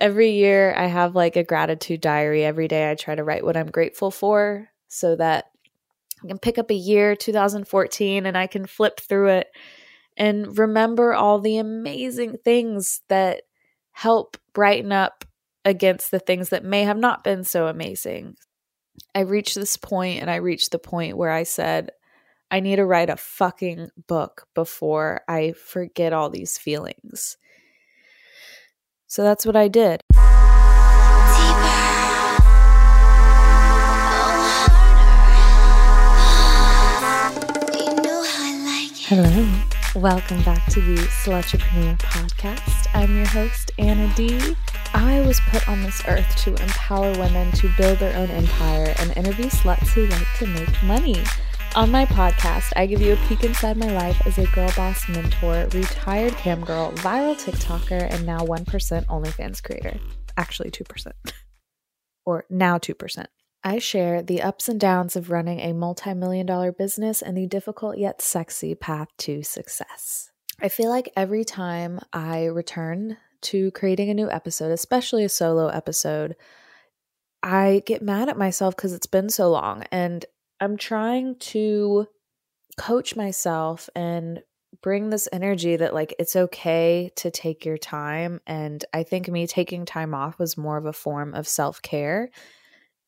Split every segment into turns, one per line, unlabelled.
Every year, I have like a gratitude diary. Every day, I try to write what I'm grateful for so that I can pick up a year, 2014, and I can flip through it and remember all the amazing things that help brighten up against the things that may have not been so amazing. I reached this point and I reached the point where I said, I need to write a fucking book before I forget all these feelings. So that's what I did. Hello. Welcome back to the Slutrepreneur podcast. I'm your host, Anna D. I was put on this earth to empower women to build their own empire and interview sluts who like to make money. On my podcast, I give you a peek inside my life as a girl boss mentor, retired cam girl, viral TikToker, and now 1% OnlyFans creator. Actually, 2%. or now 2%. I share the ups and downs of running a multi million dollar business and the difficult yet sexy path to success. I feel like every time I return to creating a new episode, especially a solo episode, I get mad at myself because it's been so long. And I'm trying to coach myself and bring this energy that like it's okay to take your time and I think me taking time off was more of a form of self-care.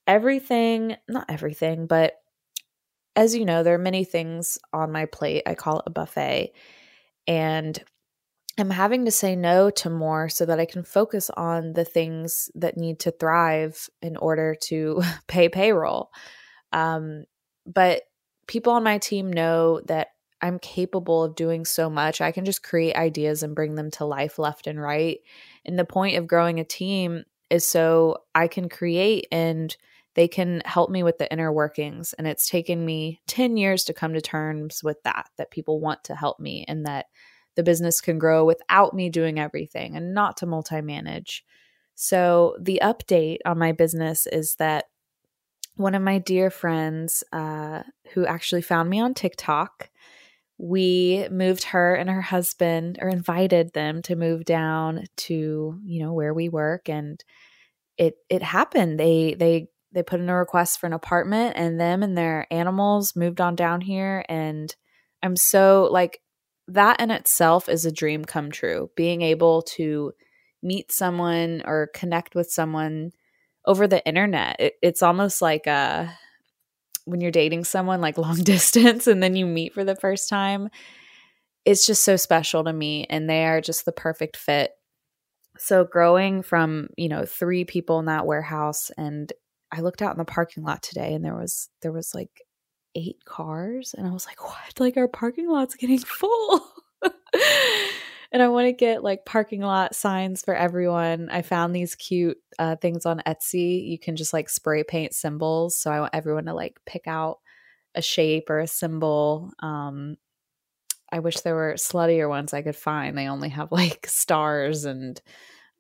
Everything, not everything, but as you know, there are many things on my plate. I call it a buffet. And I'm having to say no to more so that I can focus on the things that need to thrive in order to pay payroll. Um, but people on my team know that I'm capable of doing so much. I can just create ideas and bring them to life left and right. And the point of growing a team is so I can create and they can help me with the inner workings. And it's taken me 10 years to come to terms with that, that people want to help me and that the business can grow without me doing everything and not to multi manage. So, the update on my business is that one of my dear friends uh, who actually found me on TikTok. We moved her and her husband, or invited them to move down to you know where we work, and it it happened. They they they put in a request for an apartment, and them and their animals moved on down here. And I'm so like that in itself is a dream come true. Being able to meet someone or connect with someone over the internet. It, it's almost like uh, when you're dating someone like long distance and then you meet for the first time. It's just so special to me, and they are just the perfect fit. So, growing from you know three people in that warehouse, and I looked out in the parking lot today, and there was there was like eight cars, and I was like, "What? Like our parking lot's getting full." and I want to get like parking lot signs for everyone. I found these cute uh, things on Etsy. You can just like spray paint symbols. So I want everyone to like pick out a shape or a symbol. Um, I wish there were sluttier ones I could find. They only have like stars and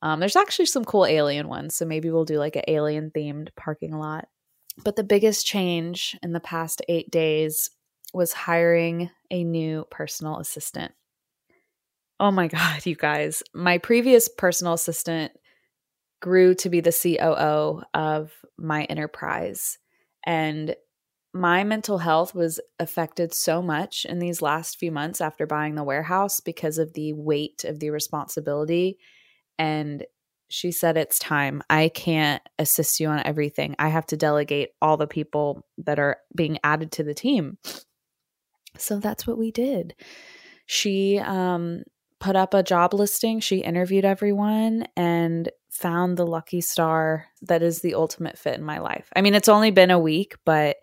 um, there's actually some cool alien ones. So maybe we'll do like an alien themed parking lot. But the biggest change in the past eight days was hiring a new personal assistant. Oh my God, you guys. My previous personal assistant grew to be the COO of my enterprise. And my mental health was affected so much in these last few months after buying the warehouse because of the weight of the responsibility. And she said, It's time. I can't assist you on everything. I have to delegate all the people that are being added to the team. So that's what we did. She um, put up a job listing. She interviewed everyone and found the lucky star that is the ultimate fit in my life. I mean, it's only been a week, but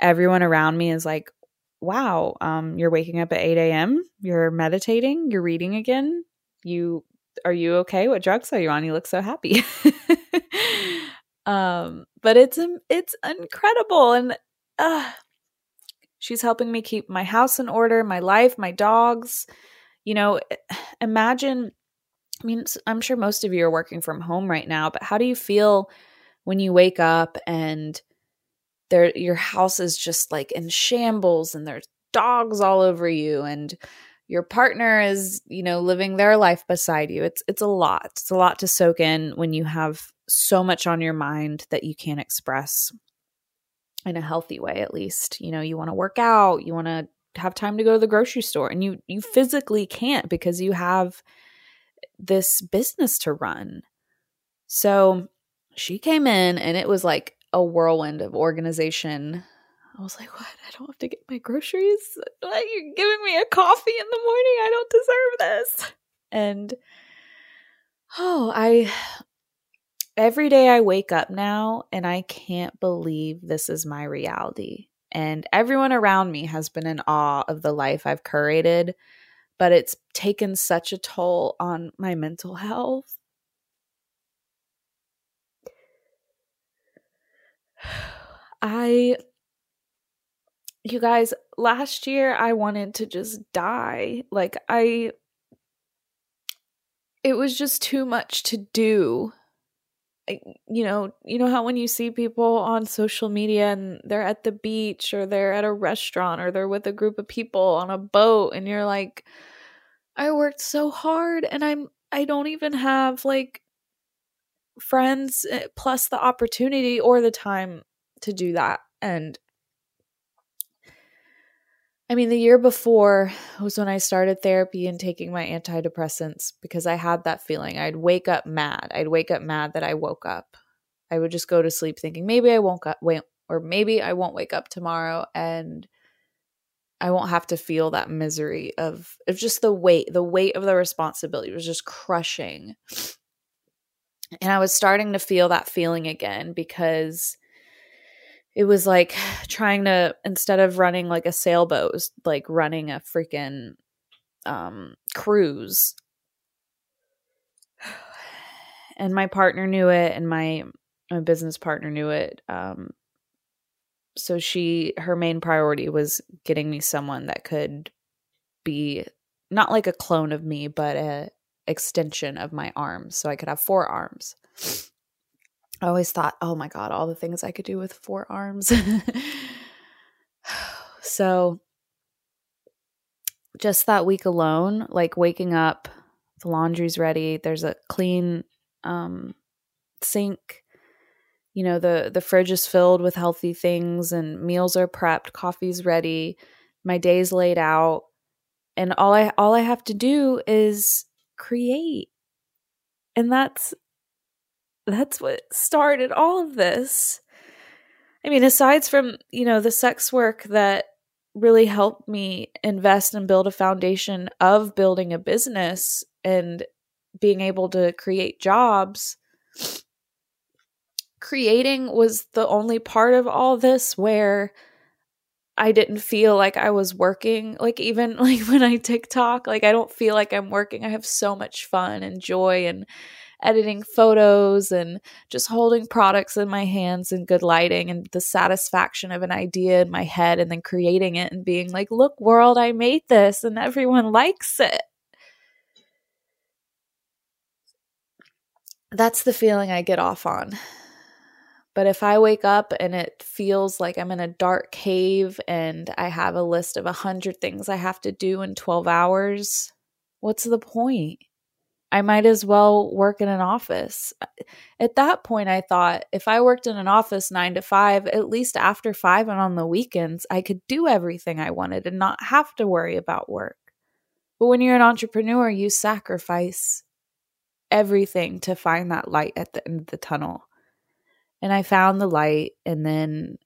everyone around me is like, wow, um, you're waking up at 8 a.m., you're meditating, you're reading again. You are you okay? What drugs are you on? You look so happy. um, but it's it's incredible and uh, she's helping me keep my house in order, my life, my dogs you know, eh, imagine I mean, I'm sure most of you are working from home right now, but how do you feel when you wake up and there your house is just like in shambles and there's dogs all over you and your partner is, you know, living their life beside you. It's it's a lot. It's a lot to soak in when you have so much on your mind that you can't express in a healthy way at least. You know, you want to work out, you want to have time to go to the grocery store and you you hmm. physically can't because you have this business to run. So, she came in and it was like a whirlwind of organization I was like, what? I don't have to get my groceries? What? You're giving me a coffee in the morning? I don't deserve this. And oh, I every day I wake up now and I can't believe this is my reality. And everyone around me has been in awe of the life I've curated, but it's taken such a toll on my mental health. I you guys, last year I wanted to just die. Like, I, it was just too much to do. You know, you know how when you see people on social media and they're at the beach or they're at a restaurant or they're with a group of people on a boat and you're like, I worked so hard and I'm, I don't even have like friends eh, plus the opportunity or the time to do that. And I mean, the year before was when I started therapy and taking my antidepressants because I had that feeling. I'd wake up mad. I'd wake up mad that I woke up. I would just go to sleep thinking maybe I won't go, wait, or maybe I won't wake up tomorrow and I won't have to feel that misery of of just the weight, the weight of the responsibility was just crushing. And I was starting to feel that feeling again because it was like trying to instead of running like a sailboat was like running a freaking um cruise. And my partner knew it and my my business partner knew it um so she her main priority was getting me someone that could be not like a clone of me but a extension of my arms so i could have four arms I always thought, oh my God, all the things I could do with four arms. so just that week alone, like waking up, the laundry's ready, there's a clean um, sink. You know, the the fridge is filled with healthy things and meals are prepped, coffee's ready, my day's laid out, and all I all I have to do is create. And that's that's what started all of this. I mean, aside from, you know, the sex work that really helped me invest and build a foundation of building a business and being able to create jobs, creating was the only part of all this where I didn't feel like I was working. Like, even like when I TikTok, like, I don't feel like I'm working. I have so much fun and joy and editing photos and just holding products in my hands and good lighting and the satisfaction of an idea in my head and then creating it and being like, look, world, I made this and everyone likes it. That's the feeling I get off on. But if I wake up and it feels like I'm in a dark cave and I have a list of a hundred things I have to do in 12 hours, what's the point? I might as well work in an office. At that point, I thought if I worked in an office nine to five, at least after five and on the weekends, I could do everything I wanted and not have to worry about work. But when you're an entrepreneur, you sacrifice everything to find that light at the end of the tunnel. And I found the light, and then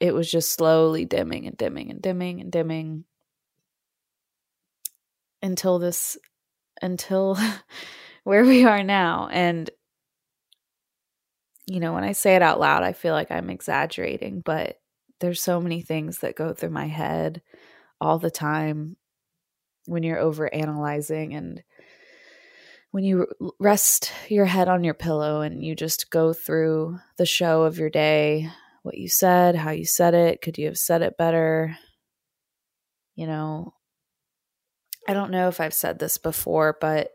it was just slowly dimming and dimming and dimming and dimming until this until where we are now. And, you know, when I say it out loud, I feel like I'm exaggerating, but there's so many things that go through my head all the time when you're over analyzing and when you rest your head on your pillow and you just go through the show of your day, what you said, how you said it, could you have said it better? You know, I don't know if I've said this before, but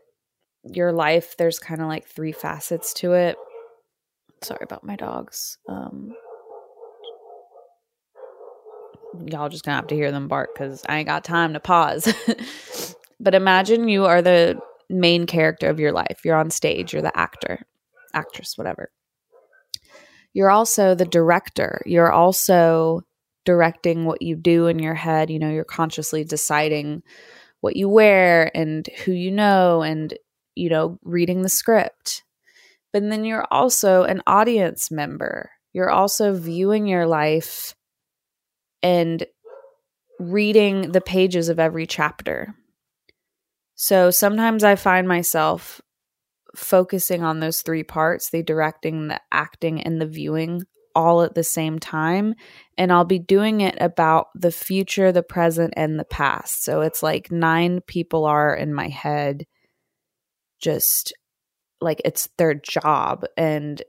your life, there's kind of like three facets to it. Sorry about my dogs. Um, y'all just gonna have to hear them bark because I ain't got time to pause. but imagine you are the main character of your life. You're on stage, you're the actor, actress, whatever. You're also the director. You're also directing what you do in your head. You know, you're consciously deciding what you wear and who you know and, you know, reading the script. But then you're also an audience member. You're also viewing your life and reading the pages of every chapter. So sometimes I find myself focusing on those three parts the directing, the acting, and the viewing all at the same time. And I'll be doing it about the future, the present, and the past. So it's like nine people are in my head, just like it's their job. And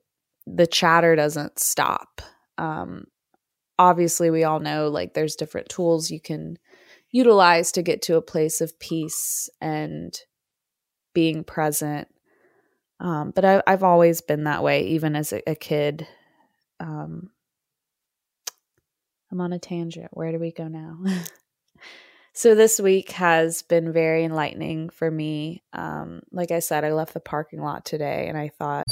the chatter doesn't stop. Um, obviously, we all know like there's different tools you can utilize to get to a place of peace and being present. Um, but I, have always been that way, even as a, a kid. Um, I'm on a tangent. Where do we go now? so this week has been very enlightening for me. Um, like I said, I left the parking lot today, and I thought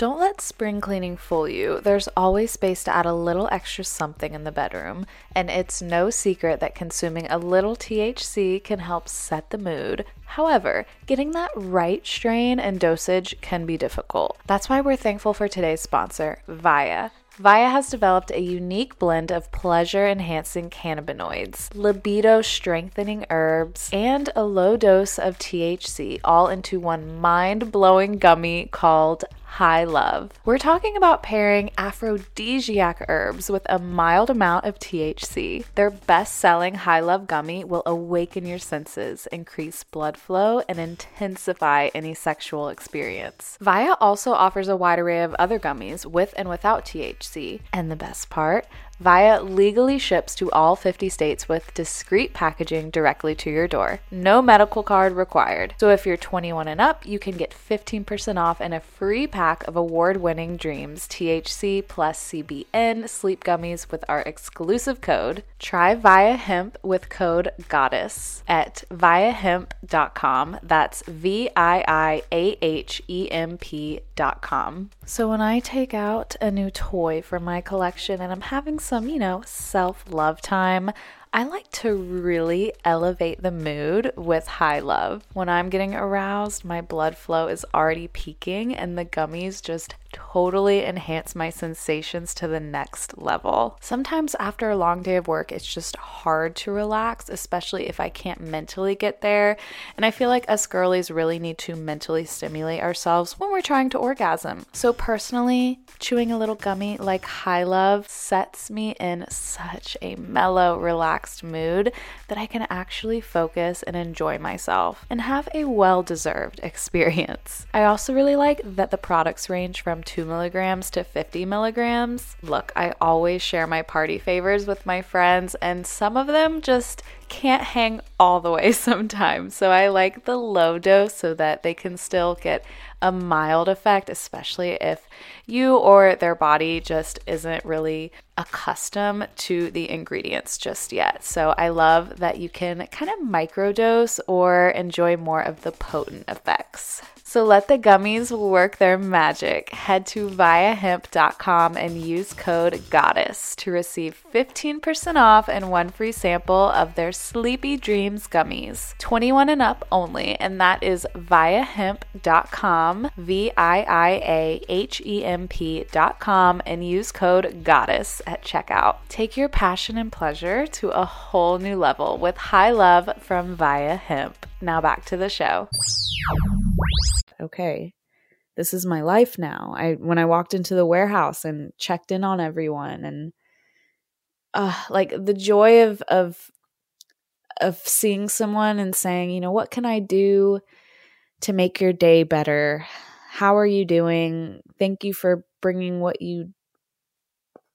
don't let spring cleaning fool you. There's always space to add a little extra something in the bedroom, and it's no secret that consuming a little THC can help set the mood. However, getting that right strain and dosage can be difficult. That's why we're thankful for today's sponsor, Viia. Viia has developed a unique blend of pleasure enhancing cannabinoids, libido strengthening herbs, and a low dose of THC all into one mind blowing gummy called high love. We're talking about pairing aphrodisiac herbs with a mild amount of THC. Their best selling high love gummy will awaken your senses, increase blood flow, and intensify any sexual experience. Viia also offers a wide array of other gummies with and without THC. And the best part, Viia legally ships to all 50 states with discreet packaging directly to your door. No medical card required. So if you're 21 and up, you can get 15% off and a free pack of award winning Dreams THC plus CBN sleep gummies with our exclusive code. Try Viia Hemp with code GODDESS at viiahemp.com. That's V I I A H E M P.com. So when I take out a new toy from my collection and I'm having some, you know, self love time. I like to really elevate the mood with high love. When I'm getting aroused, my blood flow is already peaking, and the gummies just totally enhance my sensations to the next level. Sometimes after a long day of work, it's just hard to relax, especially if I can't mentally get there. And I feel like us girlies really need to mentally stimulate ourselves when we're trying to orgasm. So, personally, chewing a little gummy like High Love sets me in such a mellow, relaxed, mood that I can actually focus and enjoy myself and have a well deserved experience. I also really like that the products range from 2 milligrams to 50 milligrams. Look, I always share my party favors with my friends, and some of them just can't hang all the way sometimes. So I like the low dose so that they can still get a mild effect, especially if you or their body just isn't really accustomed to the ingredients just yet. So I love that you can kind of microdose or enjoy more of the potent effects. So let the gummies work their magic. Head to viiahemp.com and use code GODDESS to receive 15% off and one free sample of their Sleepy Dreams gummies. 21 and up only, and that is viiahemp.com, V I I A H E M P.com, and use code GODDESS at checkout. Take your passion and pleasure to a whole new level with high love from Viia Hemp. Now back to the show okay, this is my life now. I when I walked into the warehouse and checked in on everyone and uh like the joy of of of seeing someone and saying, you know, what can I do to make your day better? How are you doing? Thank you for bringing what you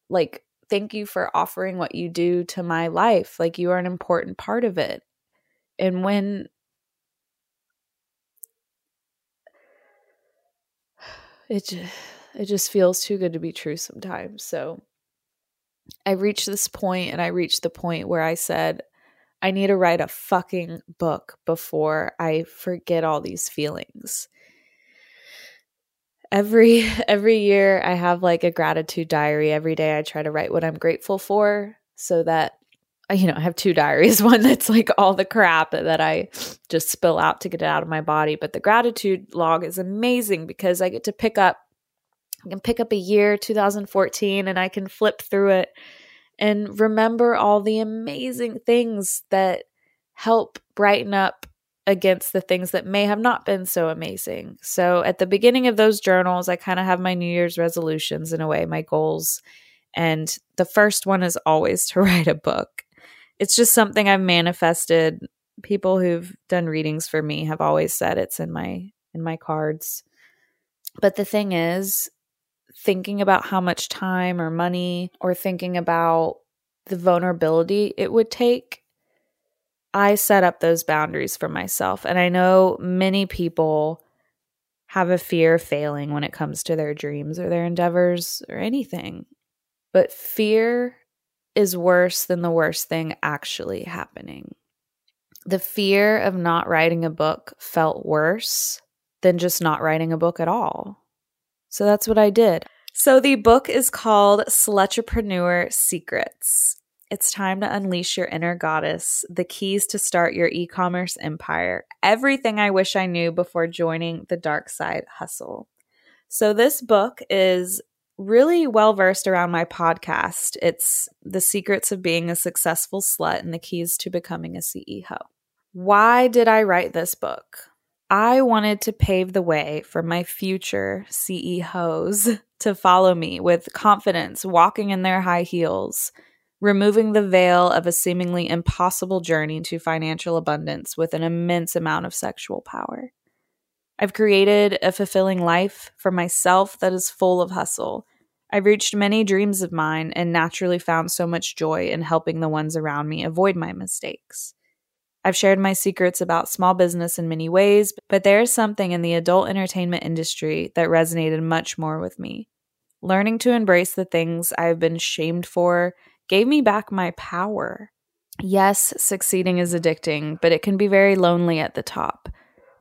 like thank you for offering what you do to my life. Like you are an important part of it. And when it just, it just feels too good to be true sometimes. So I reached this point and I reached the point where I said, I need to write a fucking book before I forget all these feelings. Every every year I have like a gratitude diary. Every day I try to write what I'm grateful for so that you know, I have two diaries, one that's like all the crap that I just spill out to get it out of my body, but the gratitude log is amazing because I get to pick up I can pick up a year 2014 and I can flip through it and remember all the amazing things that help brighten up against the things that may have not been so amazing. So at the beginning of those journals, I kind of have my New Year's resolutions in a way, my goals. And the first one is always to write a book. It's just something I've manifested. People who've done readings for me have always said it's in my in my cards. But the thing is, thinking about how much time or money or thinking about the vulnerability it would take, I set up those boundaries for myself. And I know many people have a fear of failing when it comes to their dreams or their endeavors or anything. But fear is worse than the worst thing actually happening. The fear of not writing a book felt worse than just not writing a book at all. So that's what I did. So the book is called Slutrepreneur Secrets. It's time to unleash your inner goddess, the keys to start your e commerce empire, everything I wish I knew before joining the dark side hustle. So, this book is really well versed around my podcast. It's The Secrets of Being a Successful Slut and the Keys to Becoming a CEO. Why did I write this book? I wanted to pave the way for my future CEOs to follow me with confidence, walking in their high heels, removing the veil of a seemingly impossible journey to financial abundance with an immense amount of sexual power. I've created a fulfilling life for myself that is full of hustle. I've reached many dreams of mine and naturally found so much joy in helping the ones around me avoid my mistakes. I've shared my secrets about small business in many ways, but there is something in the adult entertainment industry that resonated much more with me. Learning to embrace the things I have been shamed for gave me back my power. Yes, succeeding is addicting, but it can be very lonely at the top.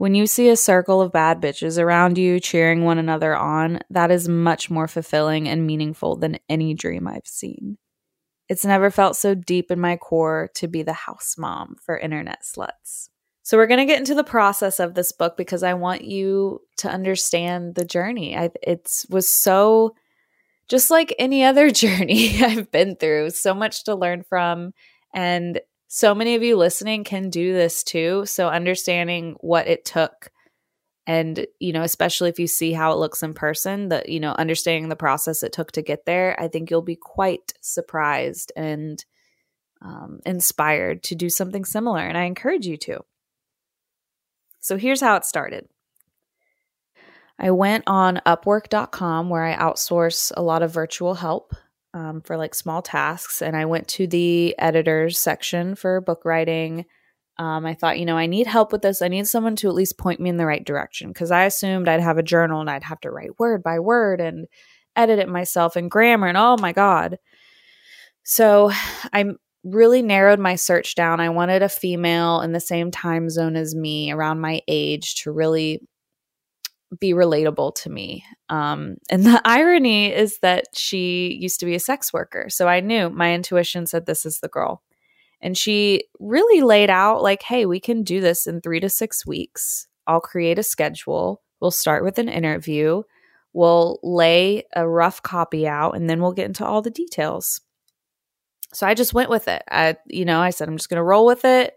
When you see a circle of bad bitches around you cheering one another on, that is much more fulfilling and meaningful than any dream I've seen. It's never felt so deep in my core to be the house mom for internet sluts. So we're going to get into the process of this book because I want you to understand the journey. It was so just like any other journey I've been through, so much to learn from and so many of you listening can do this too. So understanding what it took and you know especially if you see how it looks in person that you know understanding the process it took to get there i think you'll be quite surprised and um, inspired to do something similar and i encourage you to. So here's how it started. I went on upwork.com where i outsource a lot of virtual help um, for like small tasks and i went to the editors section for book writing um, I thought, you know, I need help with this. I need someone to at least point me in the right direction because I assumed I'd have a journal and I'd have to write word by word and edit it myself and grammar and oh my God. So I really narrowed my search down. I wanted a female in the same time zone as me, around my age, to really be relatable to me. Um, and the irony is that she used to be a sex worker. So I knew my intuition said this is the girl. And she really laid out, like, hey, we can do this in three to six weeks. I'll create a schedule. We'll start with an interview. We'll lay a rough copy out and then we'll get into all the details. So I just went with it. I, you know, I said, I'm just going to roll with it.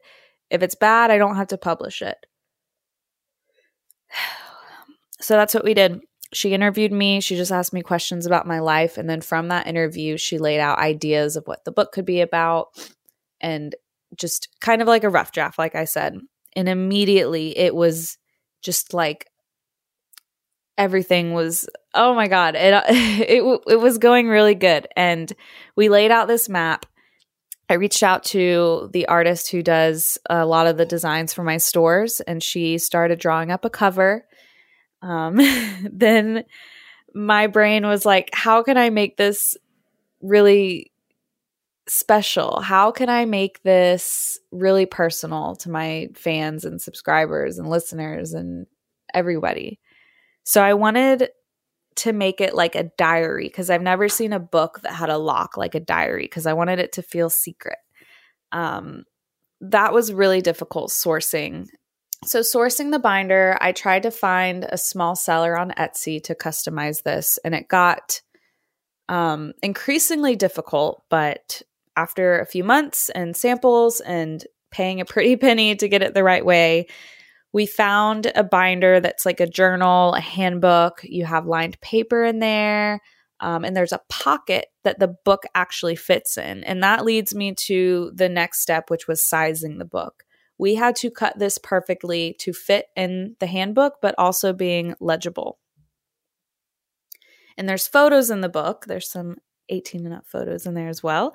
If it's bad, I don't have to publish it. So that's what we did. She interviewed me. She just asked me questions about my life. And then from that interview, she laid out ideas of what the book could be about and just kind of like a rough draft, like I said. And immediately it was just like everything was oh my god it uh, it it was going really good and we laid out this map i reached out to the artist who does a lot of the designs for my stores and she started drawing up a cover um, then my brain was like how can i make this really special? How can I make this really personal to my fans and subscribers and listeners and everybody? So I wanted to make it like a diary because I've never seen a book that had a lock like a diary because I wanted it to feel secret. Um, that was really difficult sourcing. So, sourcing the binder, I tried to find a small seller on Etsy to customize this, and it got um, increasingly difficult. But after a few months and samples and paying a pretty penny to get it the right way, we found a binder that's like a journal, a handbook. You have lined paper in there. Um, and there's a pocket that the book actually fits in. And that leads me to the next step, which was sizing the book. We had to cut this perfectly to fit in the handbook, but also being legible. And there's photos in the book. There's some 18 and up photos in there as well.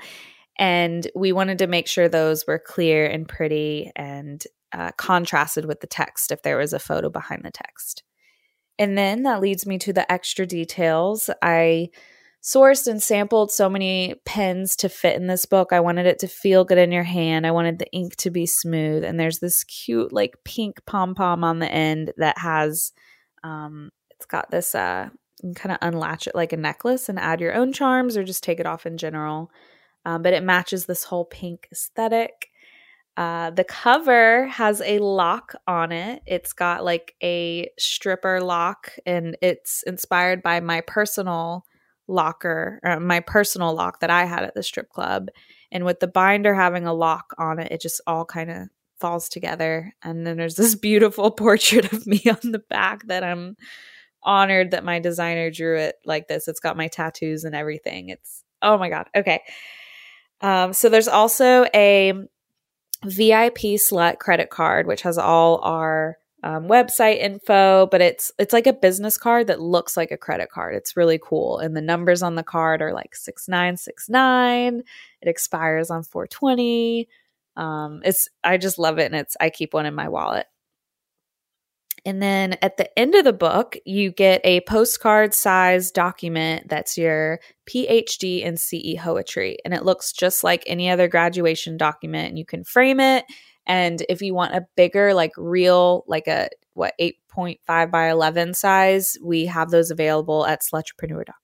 And we wanted to make sure those were clear and pretty and uh, contrasted with the text if there was a photo behind the text. And then that leads me to the extra details. I sourced and sampled so many pens to fit in this book. I wanted it to feel good in your hand. I wanted the ink to be smooth. And there's this cute, like pink pom pom on the end that has, um, it's got this, uh, kind of unlatch it like a necklace and add your own charms or just take it off in general. Um, but it matches this whole pink aesthetic. Uh, the cover has a lock on it. It's got like a stripper lock, and it's inspired by my personal locker, uh, my personal lock that I had at the strip club. And with the binder having a lock on it, it just all kind of falls together. And then there's this beautiful portrait of me on the back that I'm honored that my designer drew it like this. It's got my tattoos and everything. It's oh my god. Okay. Um, so there's also a VIP Slut credit card, which has all our um, website info, but it's it's like a business card that looks like a credit card. It's really cool, and the numbers on the card are like six nine six nine. It expires on four twenty. Um, it's I just love it, and it's I keep one in my wallet. And then at the end of the book, you get a postcard size document that's your PhD in CE Poetry. And it looks just like any other graduation document. And you can frame it. And if you want a bigger, like real, like a what, 8.5 by 11 size, we have those available at slutrepreneur.com.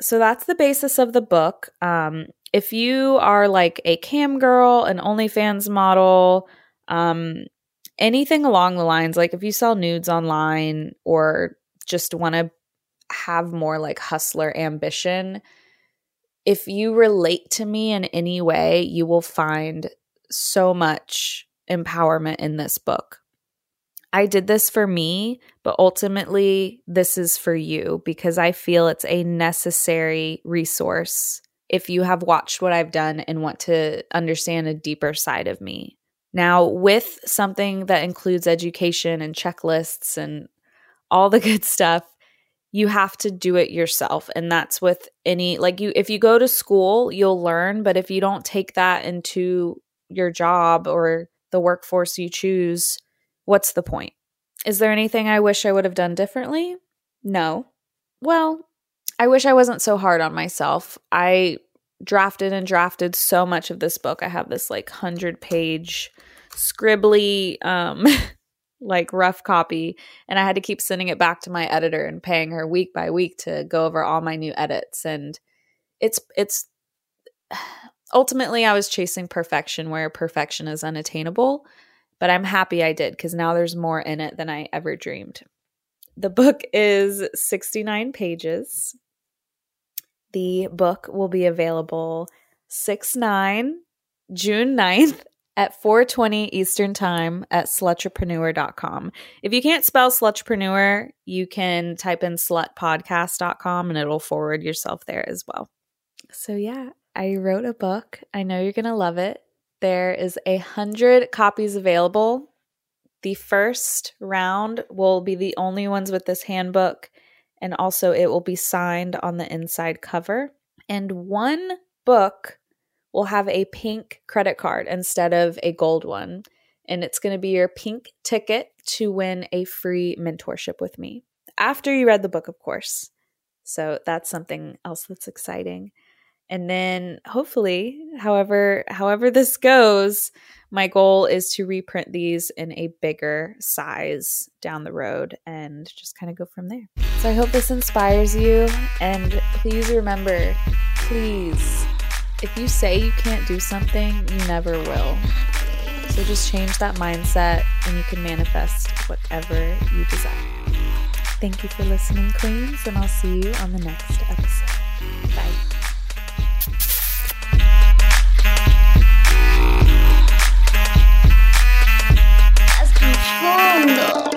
So that's the basis of the book. Um, if you are like a cam girl, an OnlyFans model, um, anything along the lines like if you sell nudes online or just want to have more like hustler ambition, if you relate to me in any way, you will find so much empowerment in this book. I did this for me, but ultimately, this is for you because I feel it's a necessary resource if you have watched what I've done and want to understand a deeper side of me. Now, with something that includes education and checklists and all the good stuff, you have to do it yourself. And that's with any, like, you, if you go to school, you'll learn. But if you don't take that into your job or the workforce you choose, what's the point? Is there anything I wish I would have done differently? No. Well, I wish I wasn't so hard on myself. I drafted and drafted so much of this book. I have this like 100 page scribbly um like rough copy and I had to keep sending it back to my editor and paying her week by week to go over all my new edits and it's it's ultimately I was chasing perfection where perfection is unattainable, but I'm happy I did cuz now there's more in it than I ever dreamed. The book is 69 pages. The book will be available 6 9 June 9th at 4:20 Eastern Time at slutrepreneur.com. If you can't spell slutrepreneur, you can type in slutpodcast.com and it'll forward yourself there as well. So yeah, I wrote a book. I know you're going to love it. There is a 100 copies available. The first round will be the only ones with this handbook and also it will be signed on the inside cover. And one book will have a pink credit card instead of a gold one. And it's going to be your pink ticket to win a free mentorship with me. After you read the book, of course. So that's something else that's exciting. And then hopefully, however however this goes, my goal is to reprint these in a bigger size down the road and just kind of go from there. So I hope this inspires you and please remember, please if you say you can't do something, you never will. So just change that mindset and you can manifest whatever you desire. Thank you for listening, Queens, and I'll see you on the next episode. Bye. mondo.